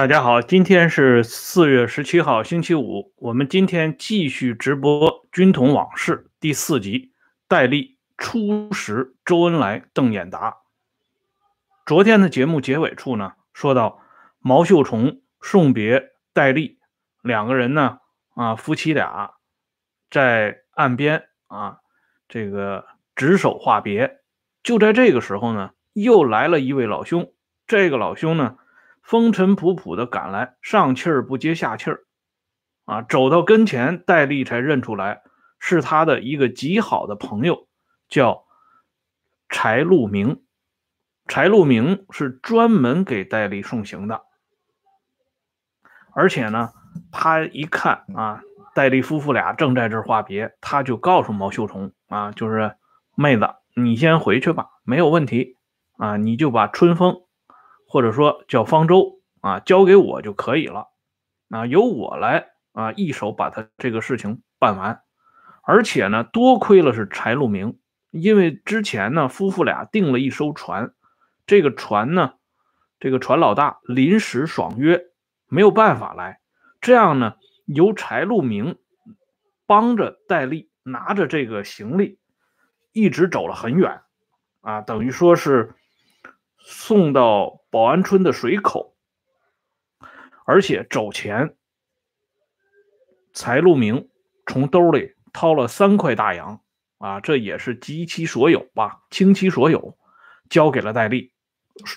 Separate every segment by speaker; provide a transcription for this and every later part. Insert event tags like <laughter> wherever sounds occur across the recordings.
Speaker 1: 大家好，今天是四月十七号，星期五。我们今天继续直播《军统往事》第四集，戴笠初识周恩来、邓演达。昨天的节目结尾处呢，说到毛秀崇送别戴笠，两个人呢，啊，夫妻俩在岸边啊，这个执手话别。就在这个时候呢，又来了一位老兄。这个老兄呢。风尘仆仆的赶来，上气儿不接下气儿，啊，走到跟前，戴笠才认出来是他的一个极好的朋友，叫柴路明。柴路明是专门给戴笠送行的，而且呢，他一看啊，戴笠夫妇俩正在这话别，他就告诉毛秀虫啊，就是妹子，你先回去吧，没有问题啊，你就把春风。或者说叫方舟啊，交给我就可以了，啊，由我来啊，一手把他这个事情办完。而且呢，多亏了是柴路明，因为之前呢，夫妇俩订了一艘船，这个船呢，这个船老大临时爽约，没有办法来。这样呢，由柴路明帮着戴笠拿着这个行李，一直走了很远，啊，等于说是。送到保安村的水口，而且走前，柴路明从兜里掏了三块大洋，啊，这也是及其所有吧，倾其所有，交给了戴笠，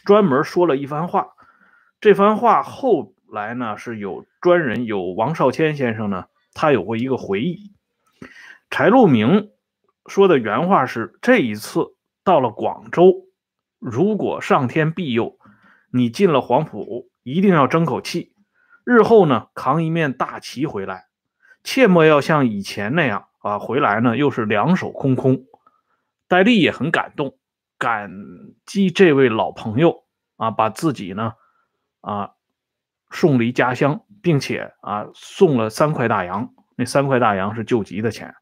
Speaker 1: 专门说了一番话。这番话后来呢，是有专人，有王少谦先生呢，他有过一个回忆。柴路明说的原话是：这一次到了广州。如果上天庇佑，你进了黄埔，一定要争口气。日后呢，扛一面大旗回来，切莫要像以前那样啊，回来呢又是两手空空。戴笠也很感动，感激这位老朋友啊，把自己呢啊送离家乡，并且啊送了三块大洋。那三块大洋是救急的钱。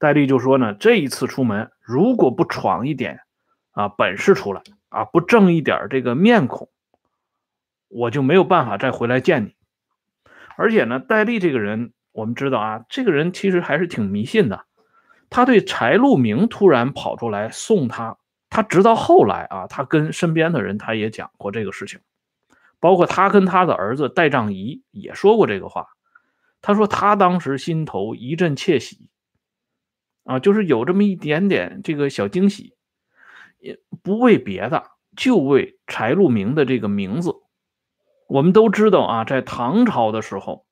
Speaker 1: 戴笠就说呢，这一次出门，如果不闯一点。啊，本事出来啊，不挣一点这个面孔，我就没有办法再回来见你。而且呢，戴笠这个人，我们知道啊，这个人其实还是挺迷信的。他对柴路明突然跑出来送他，他直到后来啊，他跟身边的人他也讲过这个事情，包括他跟他的儿子戴仗仪也说过这个话。他说他当时心头一阵窃喜，啊，就是有这么一点点这个小惊喜。也不为别的，就为柴禄明的这个名字。我们都知道啊，在唐朝的时候，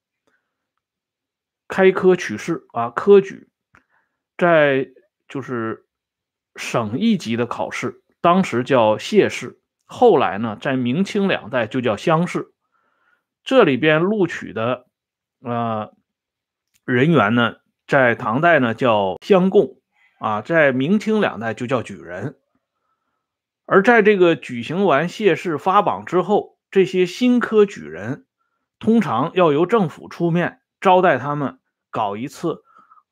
Speaker 1: 开科取士啊，科举，在就是省一级的考试，当时叫谢试，后来呢，在明清两代就叫乡试。这里边录取的呃人员呢，在唐代呢叫乡贡啊，在明清两代就叫举人。而在这个举行完谢氏发榜之后，这些新科举人通常要由政府出面招待他们，搞一次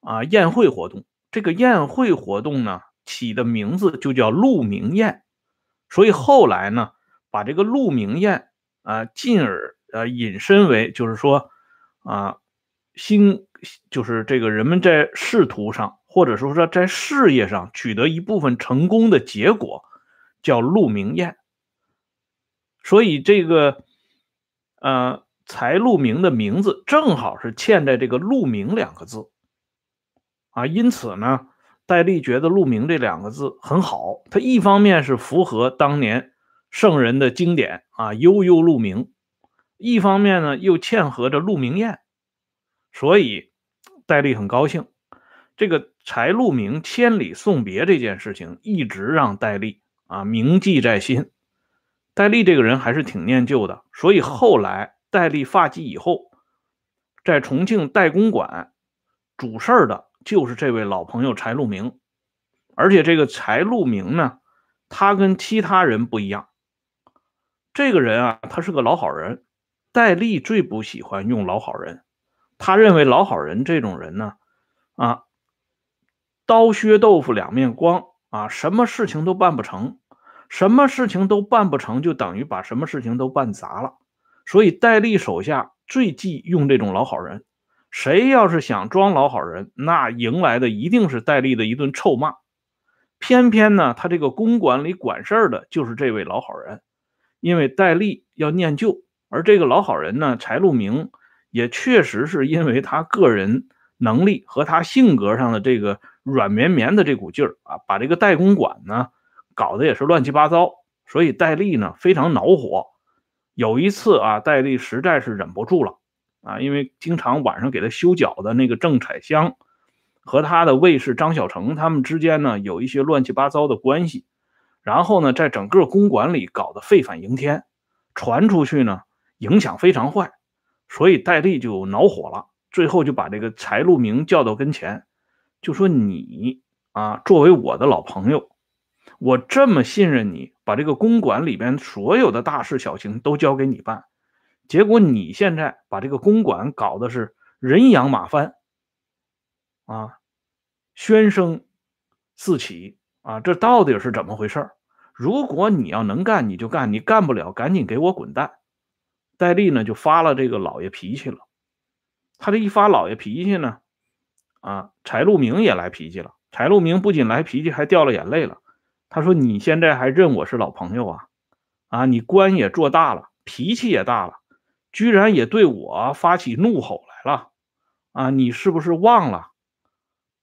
Speaker 1: 啊宴会活动。这个宴会活动呢，起的名字就叫鹿鸣宴。所以后来呢，把这个鹿鸣宴啊，进而呃引申为，就是说啊，新就是这个人们在仕途上，或者说说在事业上取得一部分成功的结果。叫鹿鸣宴，所以这个呃财路明的名字正好是嵌在这个鹿鸣两个字啊，因此呢，戴笠觉得鹿鸣这两个字很好，它一方面是符合当年圣人的经典啊，悠悠鹿鸣，一方面呢又嵌合着鹿鸣宴，所以戴笠很高兴。这个柴路明千里送别这件事情，一直让戴笠。啊，铭记在心。戴笠这个人还是挺念旧的，所以后来戴笠发迹以后，在重庆代公馆主事儿的就是这位老朋友柴路明。而且这个柴路明呢，他跟其他人不一样。这个人啊，他是个老好人。戴笠最不喜欢用老好人，他认为老好人这种人呢，啊，刀削豆腐两面光。啊，什么事情都办不成，什么事情都办不成，就等于把什么事情都办砸了。所以戴笠手下最忌用这种老好人。谁要是想装老好人，那迎来的一定是戴笠的一顿臭骂。偏偏呢，他这个公馆里管事儿的就是这位老好人，因为戴笠要念旧，而这个老好人呢，柴路明也确实是因为他个人能力和他性格上的这个软绵绵的这股劲儿啊，把这个代公馆呢搞得也是乱七八糟，所以戴笠呢非常恼火。有一次啊，戴笠实在是忍不住了。啊，因为经常晚上给他修脚的那个郑彩香，和他的卫士张小成他们之间呢有一些乱七八糟的关系，然后呢，在整个公馆里搞得沸反盈天，传出去呢影响非常坏，所以戴笠就恼火了，最后就把这个柴路明叫到跟前，就说你啊，作为我的老朋友，我这么信任你，把这个公馆里边所有的大事小情都交给你办。结果你现在把这个公馆搞的是人仰马翻，啊，喧声四起啊，这到底是怎么回事如果你要能干，你就干；你干不了，赶紧给我滚蛋！戴笠呢就发了这个老爷脾气了。他这一发老爷脾气呢，啊，柴路明也来脾气了。柴路明不仅来脾气，还掉了眼泪了。他说：“你现在还认我是老朋友啊？啊，你官也做大了，脾气也大了。”居然也对我发起怒吼来了，啊！你是不是忘了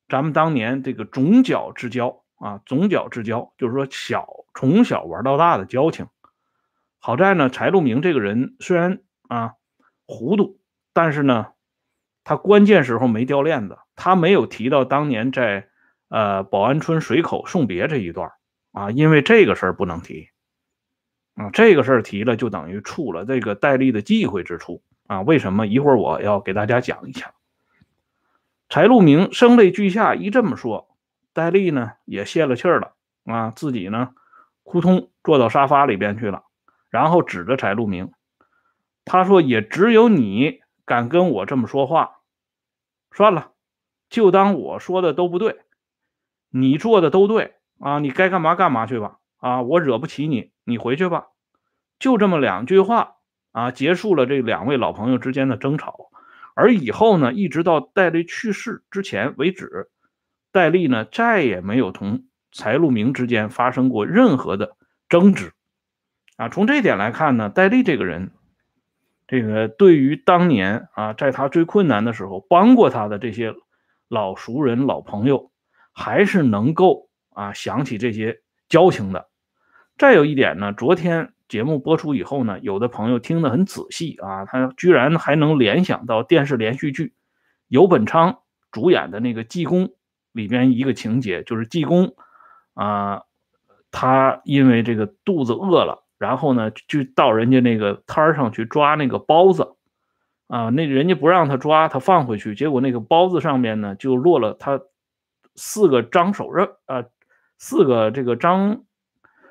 Speaker 1: 咱们当年这个总角之交啊？总角之交就是说小从小玩到大的交情。好在呢，柴路明这个人虽然啊糊涂，但是呢，他关键时候没掉链子，他没有提到当年在呃保安村水口送别这一段啊，因为这个事儿不能提。啊，这个事儿提了，就等于触了这个戴笠的忌讳之处啊！为什么？一会儿我要给大家讲一下。柴路明声泪俱下一这么说，戴笠呢也泄了气儿了啊，自己呢扑通坐到沙发里边去了，然后指着柴路明，他说：“也只有你敢跟我这么说话，算了，就当我说的都不对，你做的都对啊，你该干嘛干嘛去吧。”啊，我惹不起你，你回去吧。就这么两句话啊，结束了这两位老朋友之间的争吵。而以后呢，一直到戴笠去世之前为止，戴笠呢再也没有同柴路明之间发生过任何的争执。啊，从这点来看呢，戴笠这个人，这个对于当年啊，在他最困难的时候帮过他的这些老熟人、老朋友，还是能够啊想起这些交情的。再有一点呢，昨天节目播出以后呢，有的朋友听得很仔细啊，他居然还能联想到电视连续剧游本昌主演的那个济公里边一个情节，就是济公啊，他因为这个肚子饿了，然后呢就到人家那个摊上去抓那个包子啊，那人家不让他抓，他放回去，结果那个包子上面呢就落了他四个张手印啊，四个这个张。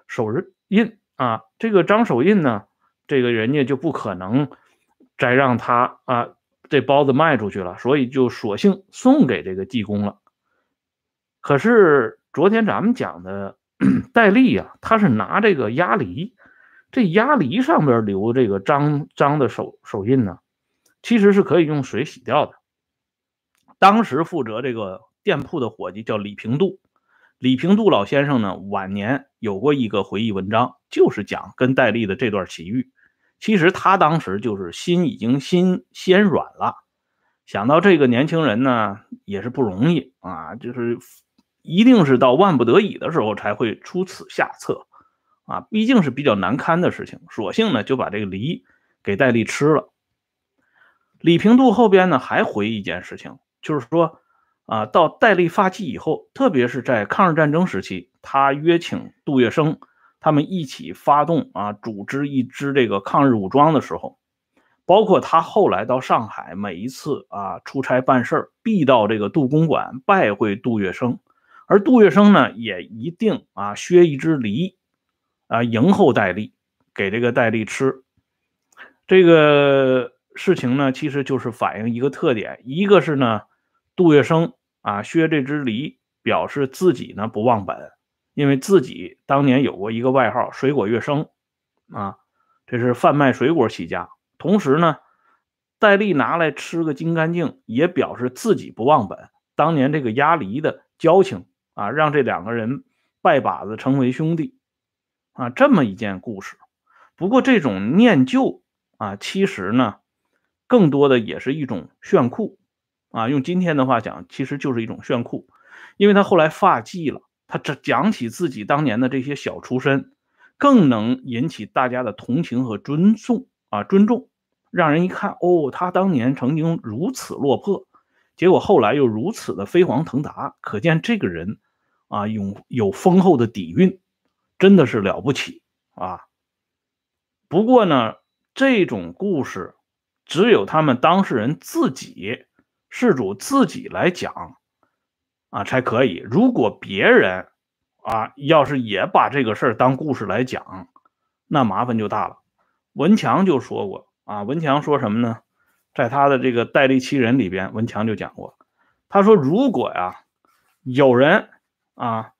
Speaker 1: 手印啊，这个张手印呢，这个人家就不可能再让他啊这包子卖出去了，所以就索性送给这个济公了。可是昨天咱们讲的 <clears throat> 戴笠啊，他是拿这个鸭梨，这鸭梨上边留这个张张的手手印呢，其实是可以用水洗掉的。当时负责这个店铺的伙计叫李平度。李平度老先生呢，晚年有过一个回忆文章，就是讲跟戴笠的这段奇遇。其实他当时就是心已经心先软了，想到这个年轻人呢也是不容易啊，就是一定是到万不得已的时候才会出此下策啊，毕竟是比较难堪的事情，索性呢就把这个梨给戴笠吃了。李平度后边呢还回忆一件事情，就是说。啊，到戴笠发迹以后，特别是在抗日战争时期，他约请杜月笙他们一起发动啊，组织一支这个抗日武装的时候，包括他后来到上海，每一次啊出差办事儿必到这个杜公馆拜会杜月笙，而杜月笙呢，也一定啊削一只梨啊迎候戴笠，给这个戴笠吃。这个事情呢，其实就是反映一个特点，一个是呢，杜月笙。啊，削这只梨，表示自己呢不忘本，因为自己当年有过一个外号“水果月生”，啊，这是贩卖水果起家。同时呢，戴笠拿来吃个精干净，也表示自己不忘本。当年这个押梨的交情啊，让这两个人拜把子成为兄弟啊，这么一件故事。不过这种念旧啊，其实呢，更多的也是一种炫酷啊。用今天的话讲，其实就是一种炫酷，因为他后来发迹了，他这讲起自己当年的这些小出身，更能引起大家的同情和尊重啊，尊重。让人一看，哦，他当年曾经如此落魄，结果后来又如此的飞黄腾达，可见这个人啊，有有丰厚的底蕴，真的是了不起啊。不过呢，这种故事只有他们当事人自己事主自己来讲啊才可以。如果别人啊要是也把这个事儿当故事来讲，那麻烦就大了。文强就说过。啊，文强说什么呢？在他的这个戴笠七人里边，文强就讲过，他说如果呀有人啊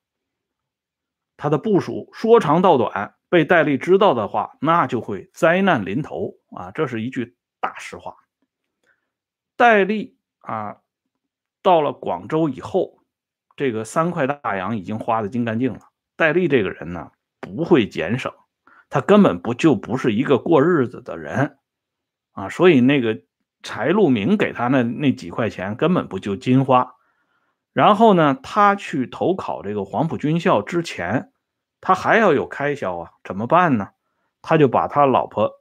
Speaker 1: 他的部署说长道短被戴笠知道的话，那就会灾难临头啊，这是一句大实话。戴笠啊到了广州以后，这个三块大洋已经花的精干净了。戴笠这个人呢不会俭省，他根本不就不是一个过日子的人。啊，所以那个柴路明给他那那几块钱根本不就金花。然后呢，他去投考这个黄埔军校之前，他还要有开销啊，怎么办呢？他就把他老婆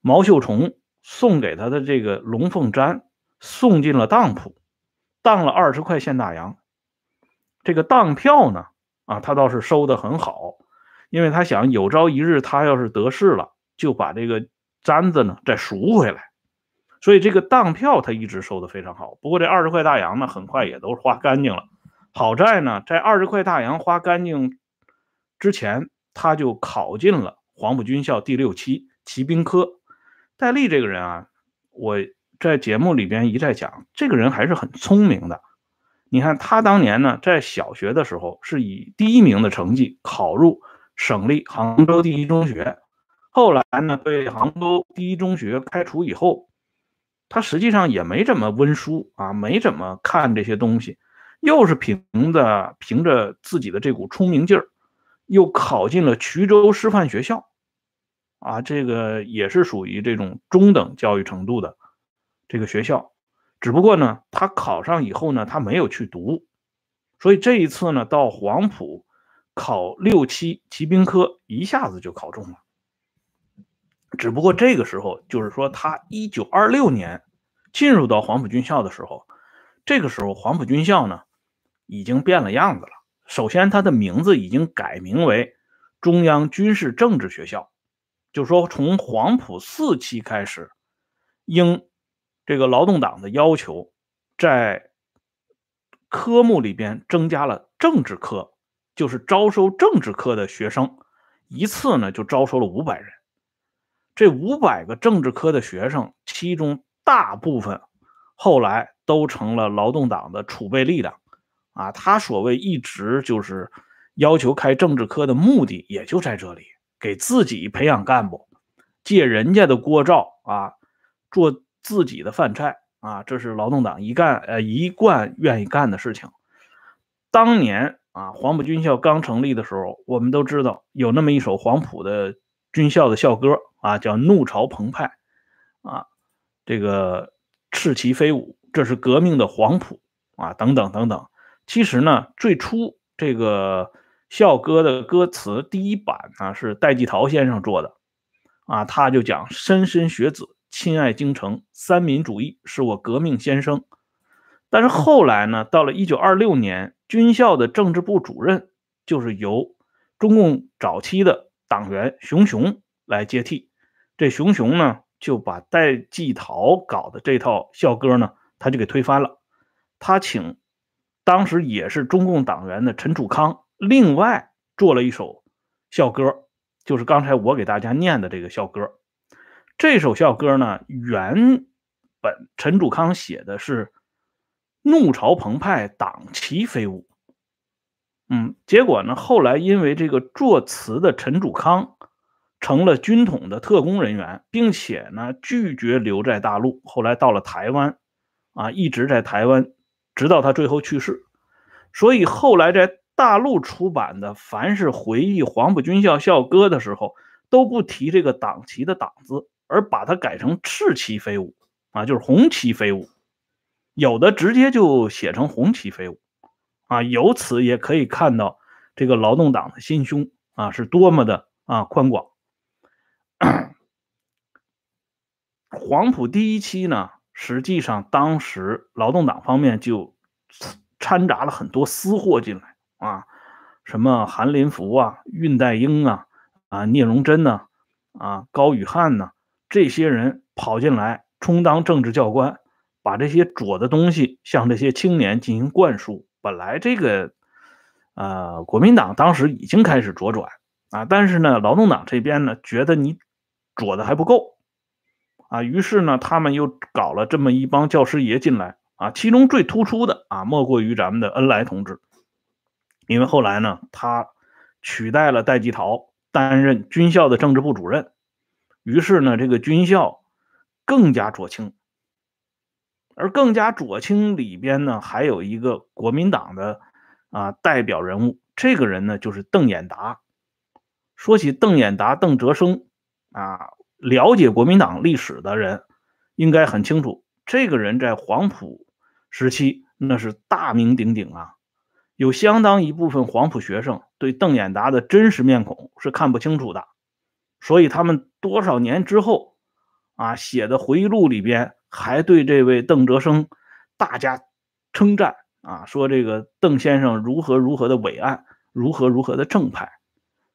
Speaker 1: 毛秀虫送给他的这个龙凤毡送进了当铺，当了二十块现大洋。这个当票呢，啊，他倒是收的很好，因为他想有朝一日他要是得势了，就把这个。簪子呢，再赎回来，所以这个当票他一直收的非常好。不过这二十块大洋呢，很快也都花干净了。好在呢，在二十块大洋花干净之前，他就考进了黄埔军校第六期骑兵科。戴笠这个人啊，我在节目里边一再讲，这个人还是很聪明的。你看他当年呢，在小学的时候是以第一名的成绩考入省立杭州第一中学。后来呢，被杭州第一中学开除以后，他实际上也没怎么温书啊，没怎么看这些东西，又是凭着凭着自己的这股聪明劲儿，又考进了衢州师范学校，啊，这个也是属于这种中等教育程度的这个学校，只不过呢，他考上以后呢，他没有去读，所以这一次呢，到黄埔考六期骑兵科，一下子就考中了。只不过这个时候，就是说他一九二六年进入到黄埔军校的时候，这个时候黄埔军校呢已经变了样子了。首先，它的名字已经改名为中央军事政治学校，就说从黄埔四期开始，应这个劳动党的要求，在科目里边增加了政治科，就是招收政治科的学生，一次呢就招收了五百人。这五百个政治科的学生，其中大部分后来都成了劳动党的储备力量啊！他所谓一直就是要求开政治科的目的，也就在这里，给自己培养干部，借人家的锅灶啊，做自己的饭菜啊！这是劳动党一干呃一贯愿意干的事情。当年啊，黄埔军校刚成立的时候，我们都知道有那么一首黄埔的军校的校歌。啊，叫怒潮澎湃，啊，这个赤旗飞舞，这是革命的黄埔啊，等等等等。其实呢，最初这个校歌的歌词第一版呢是戴季陶先生做的，啊，他就讲莘莘学子亲爱京城，三民主义是我革命先生。但是后来呢，到了一九二六年，军校的政治部主任就是由中共早期的党员熊雄来接替。这熊熊呢，就把戴季陶搞的这套校歌呢，他就给推翻了。他请当时也是中共党员的陈楚康，另外做了一首校歌，就是刚才我给大家念的这个校歌。这首校歌呢，原本陈楚康写的是“怒潮澎湃，党旗飞舞”。嗯，结果呢，后来因为这个作词的陈楚康。成了军统的特工人员，并且呢拒绝留在大陆，后来到了台湾，啊，一直在台湾，直到他最后去世。所以后来在大陆出版的凡是回忆黄埔军校校歌的时候，都不提这个党旗的党字，而把它改成赤旗飞舞，啊，就是红旗飞舞。有的直接就写成红旗飞舞，啊，由此也可以看到这个劳动党的心胸啊是多么的啊宽广。<coughs> 黄埔第一期呢，实际上当时劳动党方面就掺杂了很多私货进来啊，什么韩林福啊、恽代英啊、啊聂荣臻呐、啊高宇汉呐，这些人跑进来充当政治教官。把这些左的东西向这些青年进行灌输。本来这个，呃，国民党当时已经开始左转啊，但是呢，劳动党这边呢觉得你左的还不够啊，于是呢，他们又搞了这么一帮教师爷进来啊，其中最突出的啊，莫过于咱们的恩来同志，因为后来呢，他取代了戴季陶担任军校的政治部主任，于是呢，这个军校更加左倾。而更加左倾里边呢，还有一个国民党的啊代表人物，这个人呢就是邓演达。说起邓演达、邓泽生啊，了解国民党历史的人应该很清楚，这个人在黄埔时期那是大名鼎鼎啊。有相当一部分黄埔学生对邓演达的真实面孔是看不清楚的，所以他们多少年之后啊写的回忆录里边。还对这位邓哲生大加称赞啊，说这个邓先生如何如何的伟岸，如何如何的正派。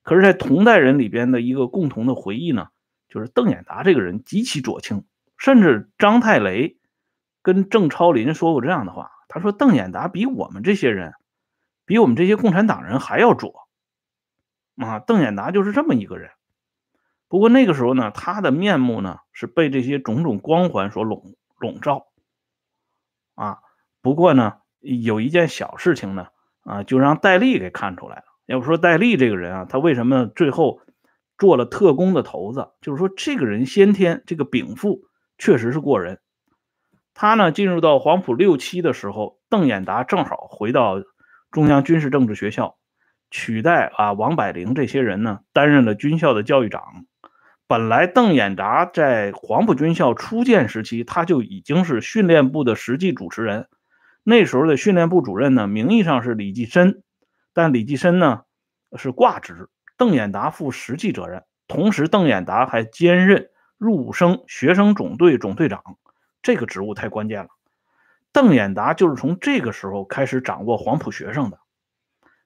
Speaker 1: 可是，在同代人里边的一个共同的回忆呢，就是邓演达这个人极其左倾，甚至张太雷跟郑超林说过这样的话，他说邓演达比我们这些人，比我们这些共产党人还要左啊，邓演达就是这么一个人。不过那个时候呢，他的面目呢是被这些种种光环所笼笼罩，啊，不过呢有一件小事情呢，啊，就让戴笠给看出来了。要不说戴笠这个人啊，他为什么最后做了特工的头子？就是说这个人先天这个禀赋确实是过人。他呢进入到黄埔六期的时候，邓演达正好回到中央军事政治学校，取代啊王柏龄这些人呢，担任了军校的教育长。本来邓演达在黄埔军校初建时期，他就已经是训练部的实际主持人。那时候的训练部主任呢，名义上是李济深，但李济深呢是挂职，邓演达负实际责任。同时，邓演达还兼任入伍生学生总队总队长，这个职务太关键了。邓演达就是从这个时候开始掌握黄埔学生的。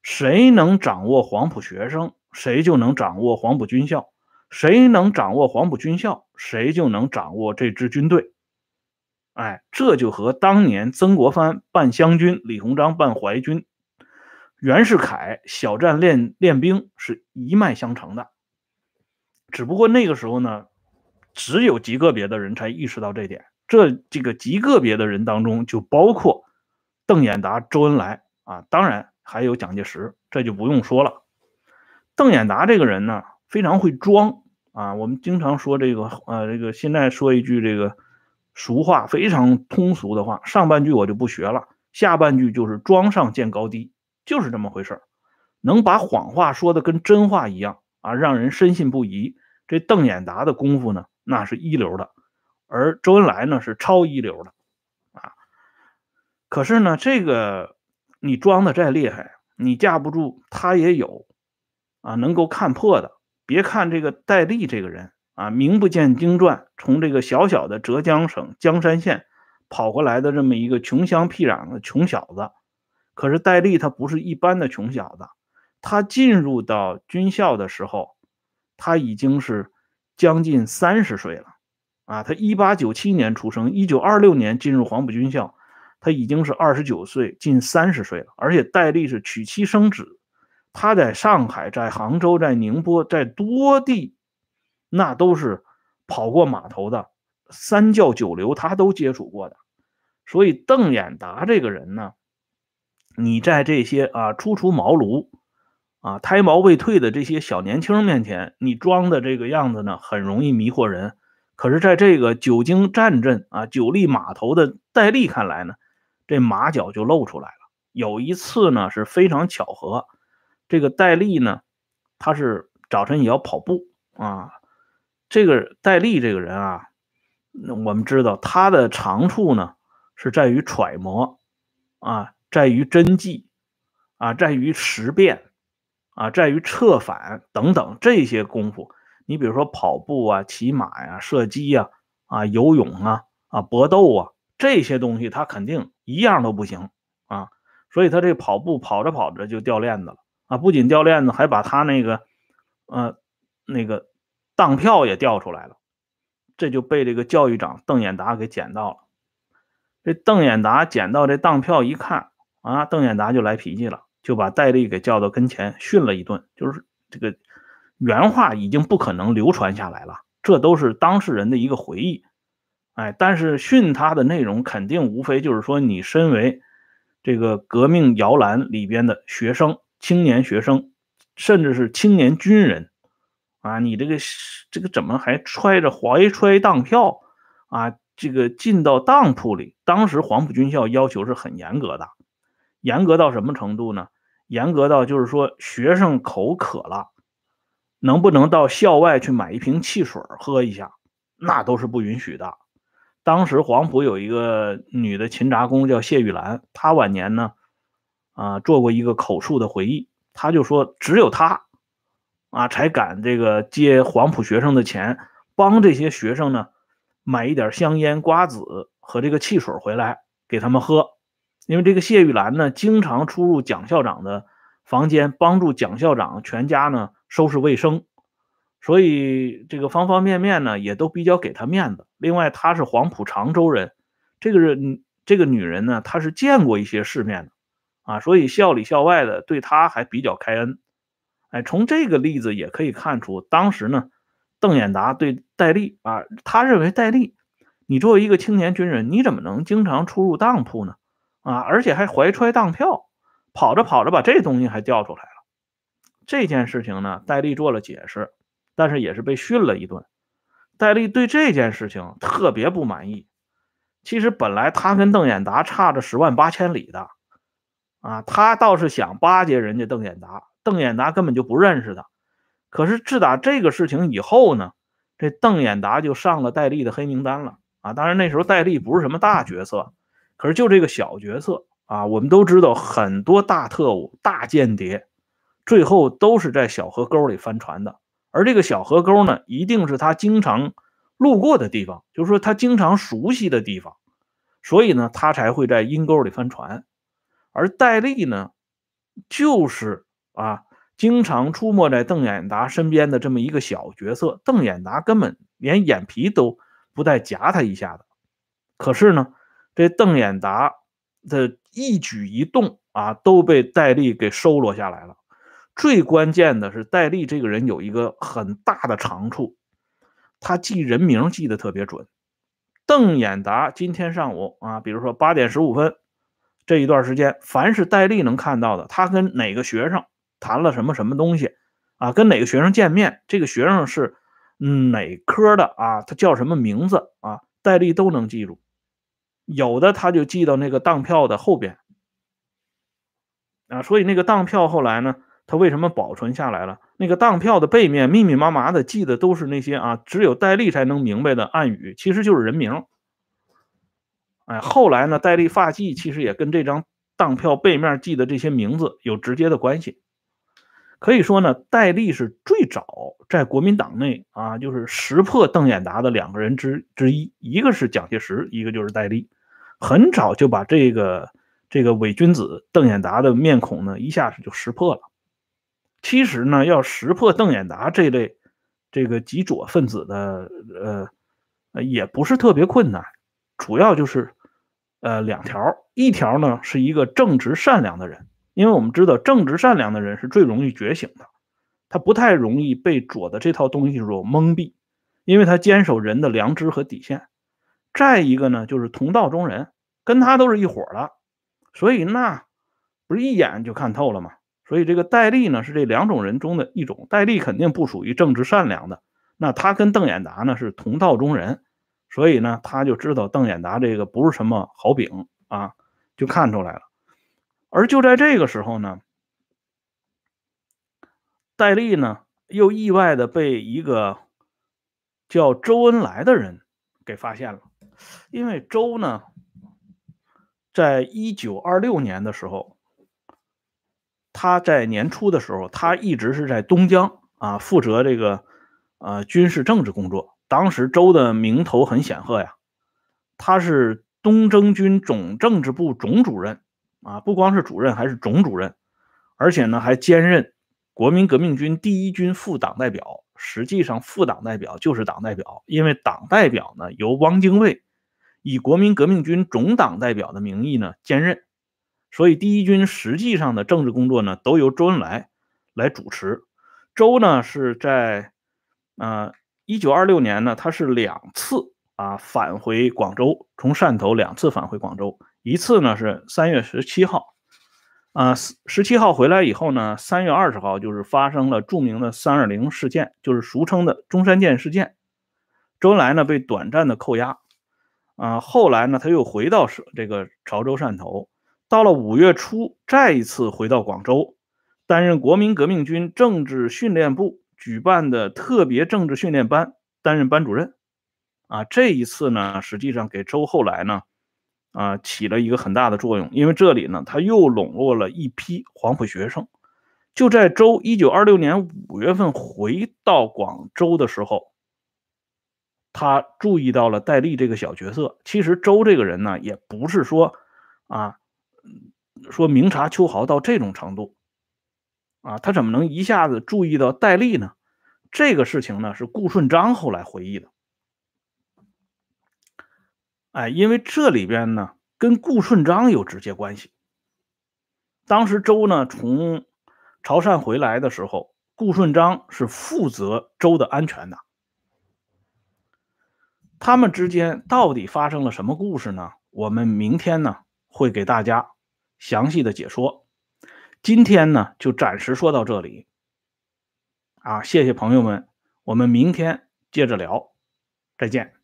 Speaker 1: 谁能掌握黄埔学生，谁就能掌握黄埔军校。谁能掌握黄埔军校，谁就能掌握这支军队。哎，这就和当年曾国藩办湘军，李鸿章办淮军，袁世凯小站练练兵是一脉相承的。只不过那个时候呢，只有极个别的人才意识到这点。这这个极个别的人当中，就包括邓演达、周恩来啊，当然还有蒋介石，这就不用说了。邓演达这个人呢？非常会装啊！我们经常说这个，呃，这个现在说一句这个俗话，非常通俗的话，上半句我就不学了，下半句就是装上见高低，就是这么回事能把谎话说的跟真话一样啊，让人深信不疑。这邓演达的功夫呢，那是一流的，而周恩来呢是超一流的啊。可是呢，这个你装的再厉害，你架不住他也有啊，能够看破的。别看这个戴笠这个人啊，名不见经传，从这个小小的浙江省江山县跑过来的这么一个穷乡僻壤的穷小子，可是戴笠他不是一般的穷小子，他进入到军校的时候，他已经是将近三十岁了啊！他一八九七年出生，一九二六年进入黄埔军校，他已经是二十九岁，近三十岁了，而且戴笠是娶妻生子。他在上海，在杭州，在宁波，在多地，那都是跑过码头的三教九流，他都接触过的。所以邓演达这个人呢，你在这些啊初出茅庐啊，胎毛未退的这些小年轻面前，你装的这个样子呢，很容易迷惑人。可是，在这个久经战阵啊、久立码头的戴笠看来呢，这马脚就露出来了。有一次呢，是非常巧合，这个戴笠呢，他是早晨也要跑步啊。这个戴笠这个人啊，我们知道他的长处呢，是在于揣摩啊，在于真迹啊，在于识变。啊，在于策反等等这些功夫，你比如说跑步啊、骑马呀、射击呀、啊游泳啊、啊搏斗啊这些东西，他肯定一样都不行啊。所以他这跑步跑着跑着就掉链子了啊！不仅掉链子，还把他那个呃那个当票也掉出来了，这就被这个教育长邓演达给捡到了。这邓演达捡到这当票一看啊，邓演达就来脾气了。就把戴笠给叫到跟前训了一顿，就是这个原话已经不可能流传下来了，这都是当事人的一个回忆。哎，但是训他的内容肯定无非就是说，你身为这个革命摇篮里边的学生、青年学生，甚至是青年军人啊，你这个这个怎么还揣着怀揣当票啊？这个进到当铺里，当时黄埔军校要求是很严格的，严格到什么程度呢？严格到就是说，学生口渴了，能不能到校外去买一瓶汽水喝一下？那都是不允许的。当时黄埔有一个女的勤杂工叫谢玉兰，她晚年呢，啊，做过一个口述的回忆，她就说，只有她，啊，才敢这个借黄埔学生的钱，帮这些学生呢买一点香烟、瓜子和这个汽水回来给他们喝。因为这个谢玉兰呢，经常出入蒋校长的房间，帮助蒋校长全家呢收拾卫生，所以这个方方面面呢也都比较给他面子。另外，她是黄埔常州人，这个人这个女人呢，她是见过一些世面的啊，所以校里校外的对她还比较开恩。哎，从这个例子也可以看出，当时呢，邓演达对戴笠啊，他认为戴笠，你作为一个青年军人，你怎么能经常出入当铺呢？啊，而且还怀揣当票，跑着跑着把这东西还掉出来了。这件事情呢，戴笠做了解释，但是也是被训了一顿。戴笠对这件事情特别不满意。其实本来他跟邓演达差着十万八千里的，啊，他倒是想巴结人家邓演达，邓演达根本就不认识他。可是自打这个事情以后呢，这邓演达就上了戴笠的黑名单了。啊，当然那时候戴笠不是什么大角色。可是就这个小角色啊，我们都知道很多大特务、大间谍，最后都是在小河沟里翻船的。而这个小河沟呢，一定是他经常路过的地方，就是说他经常熟悉的地方，所以呢，他才会在阴沟里翻船。而戴笠呢，就是啊，经常出没在邓演达身边的这么一个小角色，邓演达根本连眼皮都不带夹他一下的。可是呢？这邓演达的一举一动啊，都被戴笠给收罗下来了。最关键的是，戴笠这个人有一个很大的长处，他记人名记得特别准。邓演达今天上午啊，比如说八点十五分这一段时间，凡是戴笠能看到的，他跟哪个学生谈了什么什么东西啊，跟哪个学生见面，这个学生是哪科的啊，他叫什么名字啊，戴笠都能记住。有的他就记到那个当票的后边啊，所以那个当票后来呢，他为什么保存下来了？那个当票的背面密密麻麻的记的都是那些啊，只有戴笠才能明白的暗语，其实就是人名。哎，后来呢，戴笠发迹其实也跟这张当票背面记的这些名字有直接的关系。可以说呢，戴笠是最早在国民党内啊，就是识破邓演达的两个人之之一，一个是蒋介石，一个就是戴笠。很早就把这个这个伪君子邓演达的面孔呢，一下子就识破了。其实呢，要识破邓演达这类这个极左分子的，呃，也不是特别困难，主要就是呃两条，一条呢是一个正直善良的人，因为我们知道正直善良的人是最容易觉醒的，他不太容易被左的这套东西所蒙蔽，因为他坚守人的良知和底线。再一个呢，就是同道中人，跟他都是一伙的，所以那不是一眼就看透了吗？所以这个戴笠呢是这两种人中的一种。戴笠肯定不属于正直善良的，那他跟邓演达呢是同道中人，所以呢他就知道邓演达这个不是什么好饼啊，就看出来了。而就在这个时候呢，戴笠呢又意外的被一个叫周恩来的人给发现了，因为周呢。在一九二六年的时候，他在年初的时候，他一直是在东江啊，负责这个呃军事政治工作。当时周的名头很显赫呀，他是东征军总政治部总主任啊，不光是主任，还是总主任，而且呢还兼任国民革命军第一军副党代表。实际上，副党代表就是党代表，因为党代表呢由汪精卫。以国民革命军总党代表的名义呢兼任，所以第一军实际上的政治工作呢都由周恩来来主持。周呢是在呃一九二六年呢，他是两次啊返回广州，从汕头两次返回广州，一次呢是三月十七号，啊十七号回来以后呢，三月二十号就是发生了著名的三二零事件，就是俗称的中山舰事件，周恩来呢被短暂的扣押。啊，后来呢，他又回到是这个潮州汕头，到了五月初，再一次回到广州，担任国民革命军政治训练部举办的特别政治训练班担任班主任。啊，这一次呢，实际上给周后来呢，啊，起了一个很大的作用，因为这里呢，他又笼络了一批黄埔学生。就在周一九二六年五月份回到广州的时候。他注意到了戴笠这个小角色。其实周这个人呢，也不是说啊，说明察秋毫到这种程度啊。他怎么能一下子注意到戴笠呢？这个事情呢，是顾顺章后来回忆的。哎，因为这里边呢，跟顾顺章有直接关系。当时周呢从潮汕回来的时候，顾顺章是负责周的安全的。他们之间到底发生了什么故事呢？我们明天呢会给大家详细的解说。今天呢就暂时说到这里。啊，谢谢朋友们，我们明天接着聊，再见。